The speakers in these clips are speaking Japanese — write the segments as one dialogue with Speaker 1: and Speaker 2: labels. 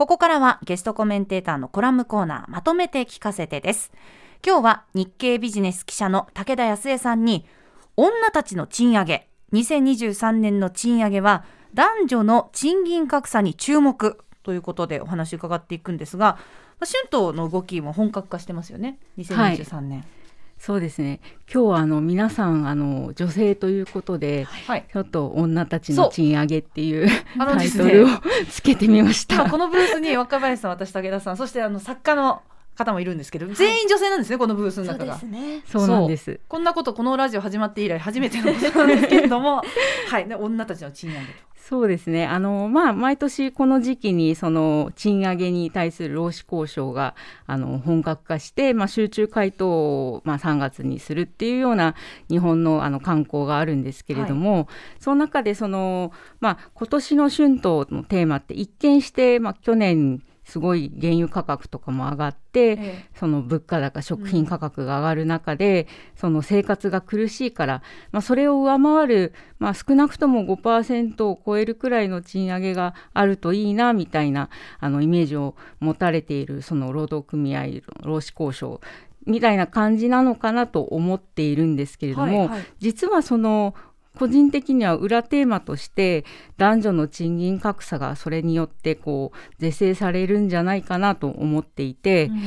Speaker 1: ここからはゲストコメンテーターのコラムコーナーまとめて聞かせてです。今日は日経ビジネス記者の武田康江さんに女たちの賃上げ2023年の賃上げは男女の賃金格差に注目ということでお話伺っていくんですが春闘の動きも本格化してますよね。2023年。はい
Speaker 2: そうですね。今日はあの皆さんあの女性ということで、はい、ちょっと女たちの賃上げっていう タイトルを つけてみました。
Speaker 1: このブースに若林さん、私武田さん、そしてあの作家の方もいるんですけど、全員女性なんですね、このブースの中が。
Speaker 2: そうね。そうなんです。
Speaker 1: こんなことこのラジオ始まって以来初めてのことなんですけれども、はい、ね、女たちの賃上げと。
Speaker 2: そうですね。あの、まあ、毎年この時期に、その、賃上げに対する労使交渉が、あの、本格化して、まあ、集中回答を、まあ、3月にするっていうような日本の、あの、観光があるんですけれども、はい、その中で、その、まあ、今年の春闘のテーマって一見して、まあ、去年、すごい原油価格とかも上がって、ええ、その物価高食品価格が上がる中で、うん、その生活が苦しいから、まあ、それを上回る、まあ、少なくとも5%を超えるくらいの賃上げがあるといいなみたいなあのイメージを持たれているその労働組合労使交渉みたいな感じなのかなと思っているんですけれども、はいはい、実はその個人的には裏テーマとして男女の賃金格差がそれによってこう是正されるんじゃないかなと思っていて、うん、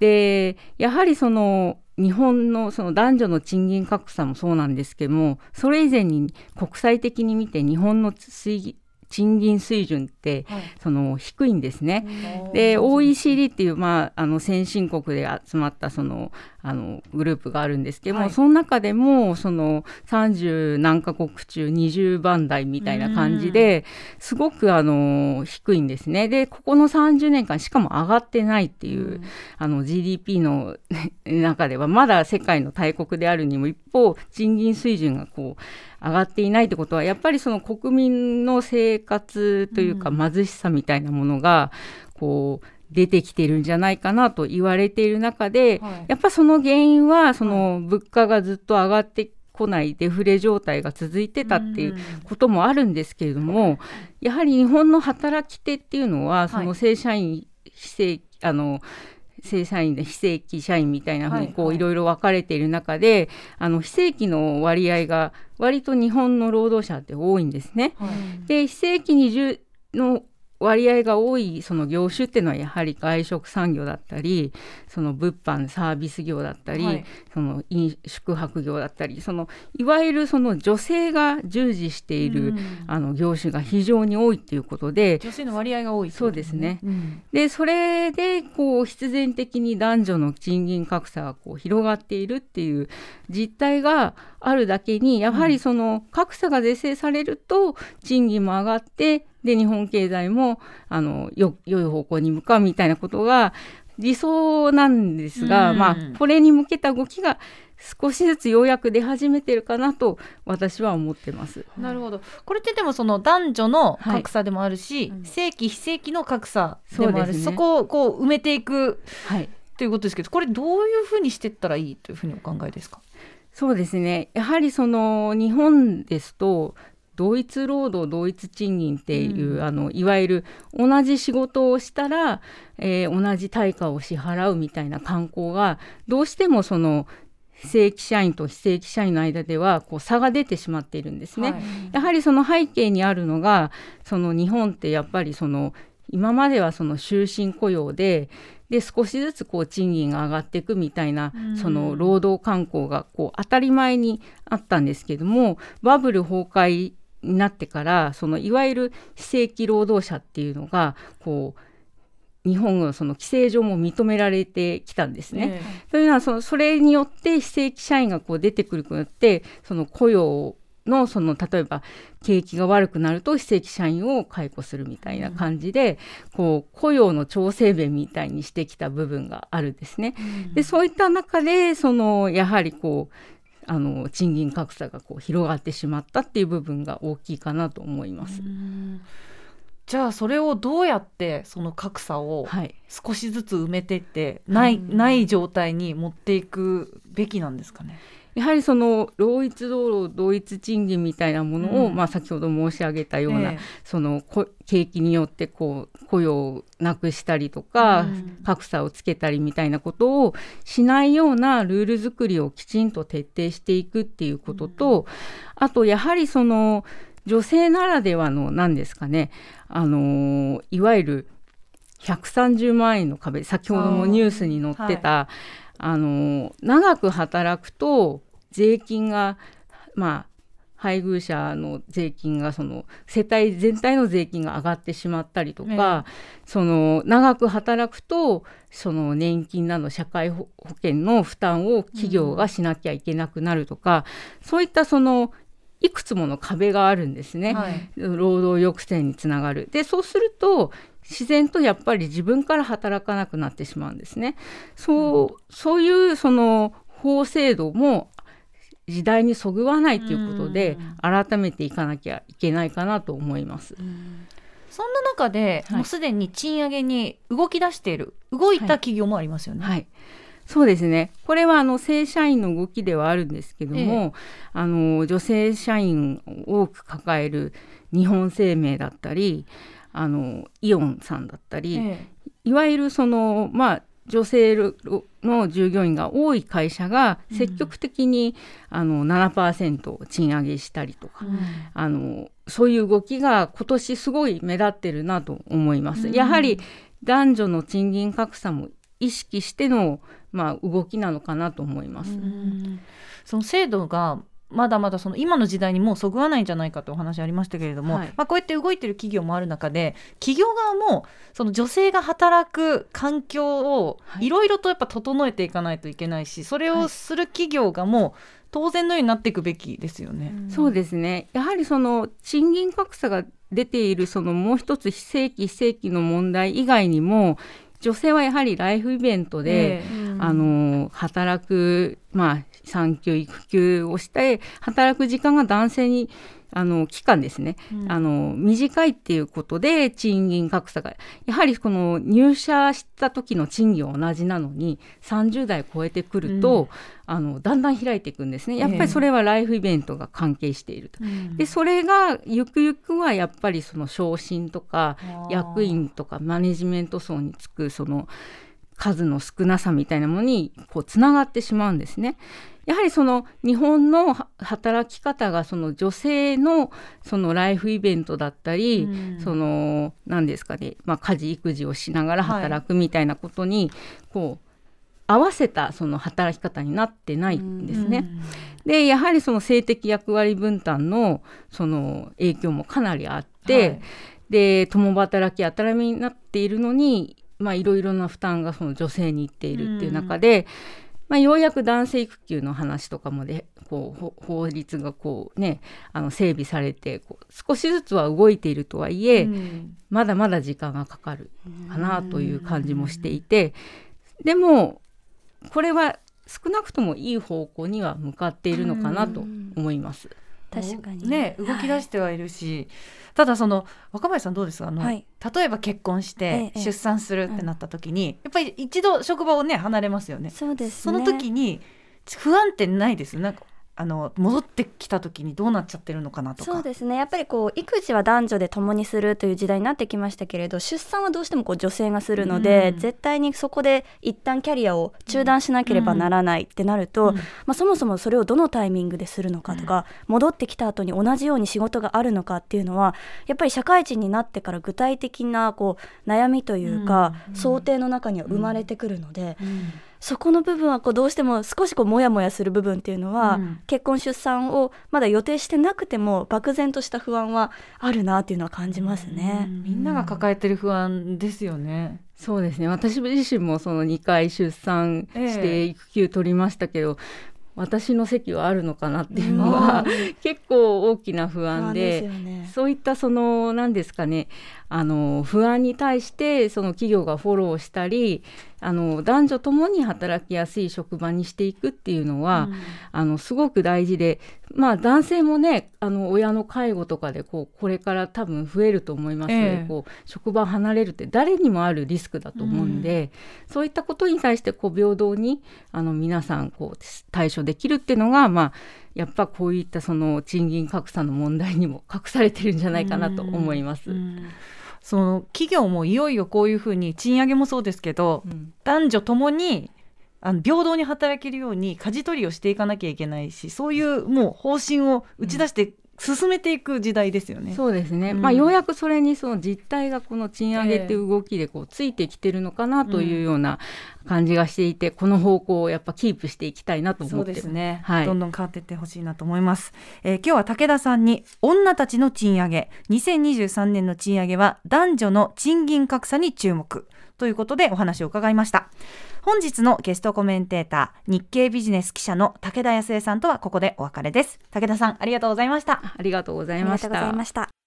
Speaker 2: でやはりその日本のその男女の賃金格差もそうなんですけどもそれ以前に国際的に見て日本の賃金水準って、はい、その低いんですね。で OECD っていう、まあ、あの先進国で集まったそのあのグループがあるんですけども、はい、その中でもその30何カ国中20番台みたいな感じですごくあの低いんですね。でここの30年間しかも上がってないっていう、あの GDP の 中ではまだ世界の大国であるにも一方賃金水準がこう上がっていないってことはやっぱりその国民の生活というか貧しさみたいなものがこう出てきてるんじゃないかなと言われている中で、はい、やっぱその原因はその物価がずっと上がってこないデフレ状態が続いてたっていうこともあるんですけれども、やはり日本の働き手っていうのはその正社員、非正あの正社員で非正規社員みたいなふうにこういろいろ分かれている中で、はいはい、あの非正規の割合が割と日本の労働者って多いんですね。はい、で非正規にの割合が多いその業種っていうのはやはり外食産業だったりその物販サービス業だったり、はい、その飲宿泊業だったりそのいわゆるその女性が従事している、うん、あの業種が非常に多いっていうことで
Speaker 1: 女性の割合が多い、
Speaker 2: ね、そうですね。うん、でそれでこう必然的に男女の賃金格差がこう広がっているっていう実態があるだけにやはりその格差が是正されると賃金も上がってで日本経済もあのよ良い方向に向かうみたいなことが理想なんですが、まあ、これに向けた動きが少しずつようやく出始めてるかなと私は思ってます。
Speaker 1: なるほど。これってでもその男女の格差でもあるし、はい、正規非正規の格差でもあるし、そ、ね,、こをこう埋めていく、はい、ということですけど、これどういうふうにしていったらいいというふうにお考えですか？
Speaker 2: そうですね。やはりその日本ですと同一労働同一賃金っていう、うん、あのいわゆる同じ仕事をしたら、えー、同じ対価を支払うみたいな慣行がどうしてもその正規社員と非正規社員の間ではこう差が出てしまっているんですね。はい、やはりその背景にあるのがその日本ってやっぱりその今まではその終身雇用でで少しずつこう賃金が上がっていくみたいな、その労働慣行がこう当たり前にあったんですけどもバブル崩壊になってからそのいわゆる非正規労働者っていうのがこう日本のその規制上も認められてきたんですね。えー、というのはそのそれによって非正規社員がこう出てくることによってその雇用のその例えば景気が悪くなると非正規社員を解雇するみたいな感じで、うん、こう雇用の調整弁みたいにしてきた部分があるんですね。うん、でそういった中でそのやはりこうあの賃金格差がこう広がってしまったっていう部分が大きいかなと思います。
Speaker 1: じゃあそれをどうやってその格差を少しずつ埋めていって、はい、ないない状態に持っていくべきなんですかね？
Speaker 2: やはりその同一道路同一賃金みたいなものを、
Speaker 1: うん。
Speaker 2: まあ、先ほど申し上げたような、
Speaker 1: ええ。
Speaker 2: そのこ景気によってこう雇用をなくしたりとか、
Speaker 1: うん。
Speaker 2: 格差をつけたりみたいなことをしないようなルール作りをきちんと徹底していくっていうことと、あとやはりその女性ならではの何ですかね。あのいわゆる130万円の壁先ほどもニュースに載ってたあ、の長く働くと税金がまあ配偶者の税金がその世帯全体の税金が上がってしまったりとか、その長く働くとその年金など社会保保険の負担を企業がしなきゃいけなくなるとか、そういったそのいくつもの壁があるんですね。
Speaker 1: はい。
Speaker 2: 労働抑制につながる。でそうすると自然とやっぱり自分から働かなくなってしまうんですね。そうそういうその法制度も時代にそぐわないということで改めていかなきゃいけないかなと思います。
Speaker 1: そんな中で、
Speaker 2: はい。
Speaker 1: もうすでに賃上げに動き出している動いた企業もありますよね。
Speaker 2: はい。そうですね。これはあの正社員の動きではあるんですけども、あの女性社員を多く抱える日本生命だったりあのイオンさんだったり、
Speaker 1: え
Speaker 2: いわゆるそのまあ女性の従業員が多い会社が積極的に、あの7%賃上げしたりとか、
Speaker 1: え
Speaker 2: あのそういう動きが今年すごい目立ってるなと思います。
Speaker 1: うん。
Speaker 2: やはり男女の賃金格差も意識しての、まあ、動きなのかなと思います。
Speaker 1: その制度がまだまだその今の時代にもうそぐわないんじゃないかというお話ありましたけれども、
Speaker 2: はい。
Speaker 1: まあ、こうやって動いてる企業もある中で企業側もその女性が働く環境を
Speaker 2: はい。
Speaker 1: いろいろとやっぱ整えていかないといけないしそれをする企業がもう当然のようになっていくべきですよね。
Speaker 2: そうですね。やはりその賃金格差が出ているそのもう一つ非正規非正規の問題以外にも女性はやはりライフイベントで、
Speaker 1: ええ
Speaker 2: あの働く、まあ、産休育休をして働く時間が男性にあの期間ですね、
Speaker 1: うん。
Speaker 2: あの短いっていうことで賃金格差がやはりこの入社した時の賃金は同じなのに30代超えてくると、あのだんだん開いていくんですね。やっぱりそれはライフイベントが関係していると。
Speaker 1: うん。
Speaker 2: でそれがゆくゆくはやっぱりその昇進とか役員とかマネジメント層につくその数の少なさみたいなものにこうつながってしまうんですね。やはりその日本のは働き方がその女性のそのライフイベントだったり、
Speaker 1: うん。
Speaker 2: その何ですかね、まあ、家事育児をしながら働くみたいなことにこう合わせたその働き方になってないんですね。でやはりその性的役割分担のその影響もかなりあって、
Speaker 1: はい。
Speaker 2: で共働き当たり前になっているのにまあいろいろな負担がその女性にいっているっていう中で、まあ、ようやく男性育休の話とかもでこうほ法律がこうねあの整備されてこう少しずつは動いているとはいえ、
Speaker 1: うん。
Speaker 2: まだまだ時間がかかるかなという感じもしていて、でもこれは少なくともいい方向には向かっているのかなと思います。
Speaker 3: 確かに。
Speaker 1: ね動き出してはいるし、ただその若林さんどうですか？あの、
Speaker 3: はい。
Speaker 1: 例えば結婚し
Speaker 3: え
Speaker 1: て
Speaker 3: え
Speaker 1: 出産するってなった時に、やっぱり一度職場をね離れますよね。
Speaker 3: そうです
Speaker 1: そ
Speaker 3: ね
Speaker 1: の時に不安ってないです？なんかあの戻ってきた時にどうなっちゃってるのかなとか。
Speaker 3: そうですね。やっぱりこう育児は男女で共にするという時代になってきましたけれど出産はどうしてもこう女性がするので、
Speaker 1: うん。
Speaker 3: 絶対にそこで一旦キャリアを中断しなければならないってなると、
Speaker 1: うん。
Speaker 3: まあ、そもそもそれをどのタイミングでするのかとか、戻ってきた後に同じように仕事があるのかっていうのはやっぱり社会人になってから具体的なこう悩みというか、
Speaker 1: うん。
Speaker 3: 想定の中には生まれてくるので、
Speaker 1: うん
Speaker 3: そこの部分はこうどうしても少しこうモヤモヤする部分っていうのは、
Speaker 1: うん
Speaker 3: 結婚出産をまだ予定してなくても漠然とした不安はあるなっていうのは感じますね。
Speaker 1: うんみんなが抱えてる不安ですよね。
Speaker 2: そうですね私自身もその2回出産し
Speaker 1: ええ
Speaker 2: て育休取りましたけど、私の席はあるのかなっていうの
Speaker 1: うん
Speaker 2: は 結構大きな不安
Speaker 3: でね。
Speaker 2: そういったその何ですかねあの不安に対してその企業がフォローしたりあの男女ともに働きやすい職場にしていくっていうのは、うん、あのすごく大事で、まあ、男性もねあの親の介護とかでこうこれから多分増えると思いますので、え。ー、こう職場離れるって誰にもあるリスクだと思うんで、うん、そういったことに対してこう平等にあの皆さんこう対処できるっていうのが、まあ、やっぱこういったその賃金格差の問題にも隠されてるんじゃないかなと思います。うん
Speaker 1: その企業もいよいよこういうふうに賃上げもそうですけど、うん、男女ともにあの平等に働けるように舵取りをしていかなきゃいけないしそういうもう方針を打ち出して進めていく時代ですよね。
Speaker 2: そうですね。うん、まあようやくそれにその実態がこの賃上げっていう動きでこうついてきてるのかなというような感じがしていて、うん、この方向をやっぱキープしていきたいなと思って
Speaker 1: そうですね。はい、どんどん変わっていってほしいなと思います。えー、今日は武田さんに女たちの賃上げ、2023年の賃上げは男女の賃金格差に注目ということでお話を伺いました。本日のゲストコメンテーター日経ビジネス記者の武田康江さんとはここでお別れです。武田さんありがとうございました。
Speaker 2: ありがとうございました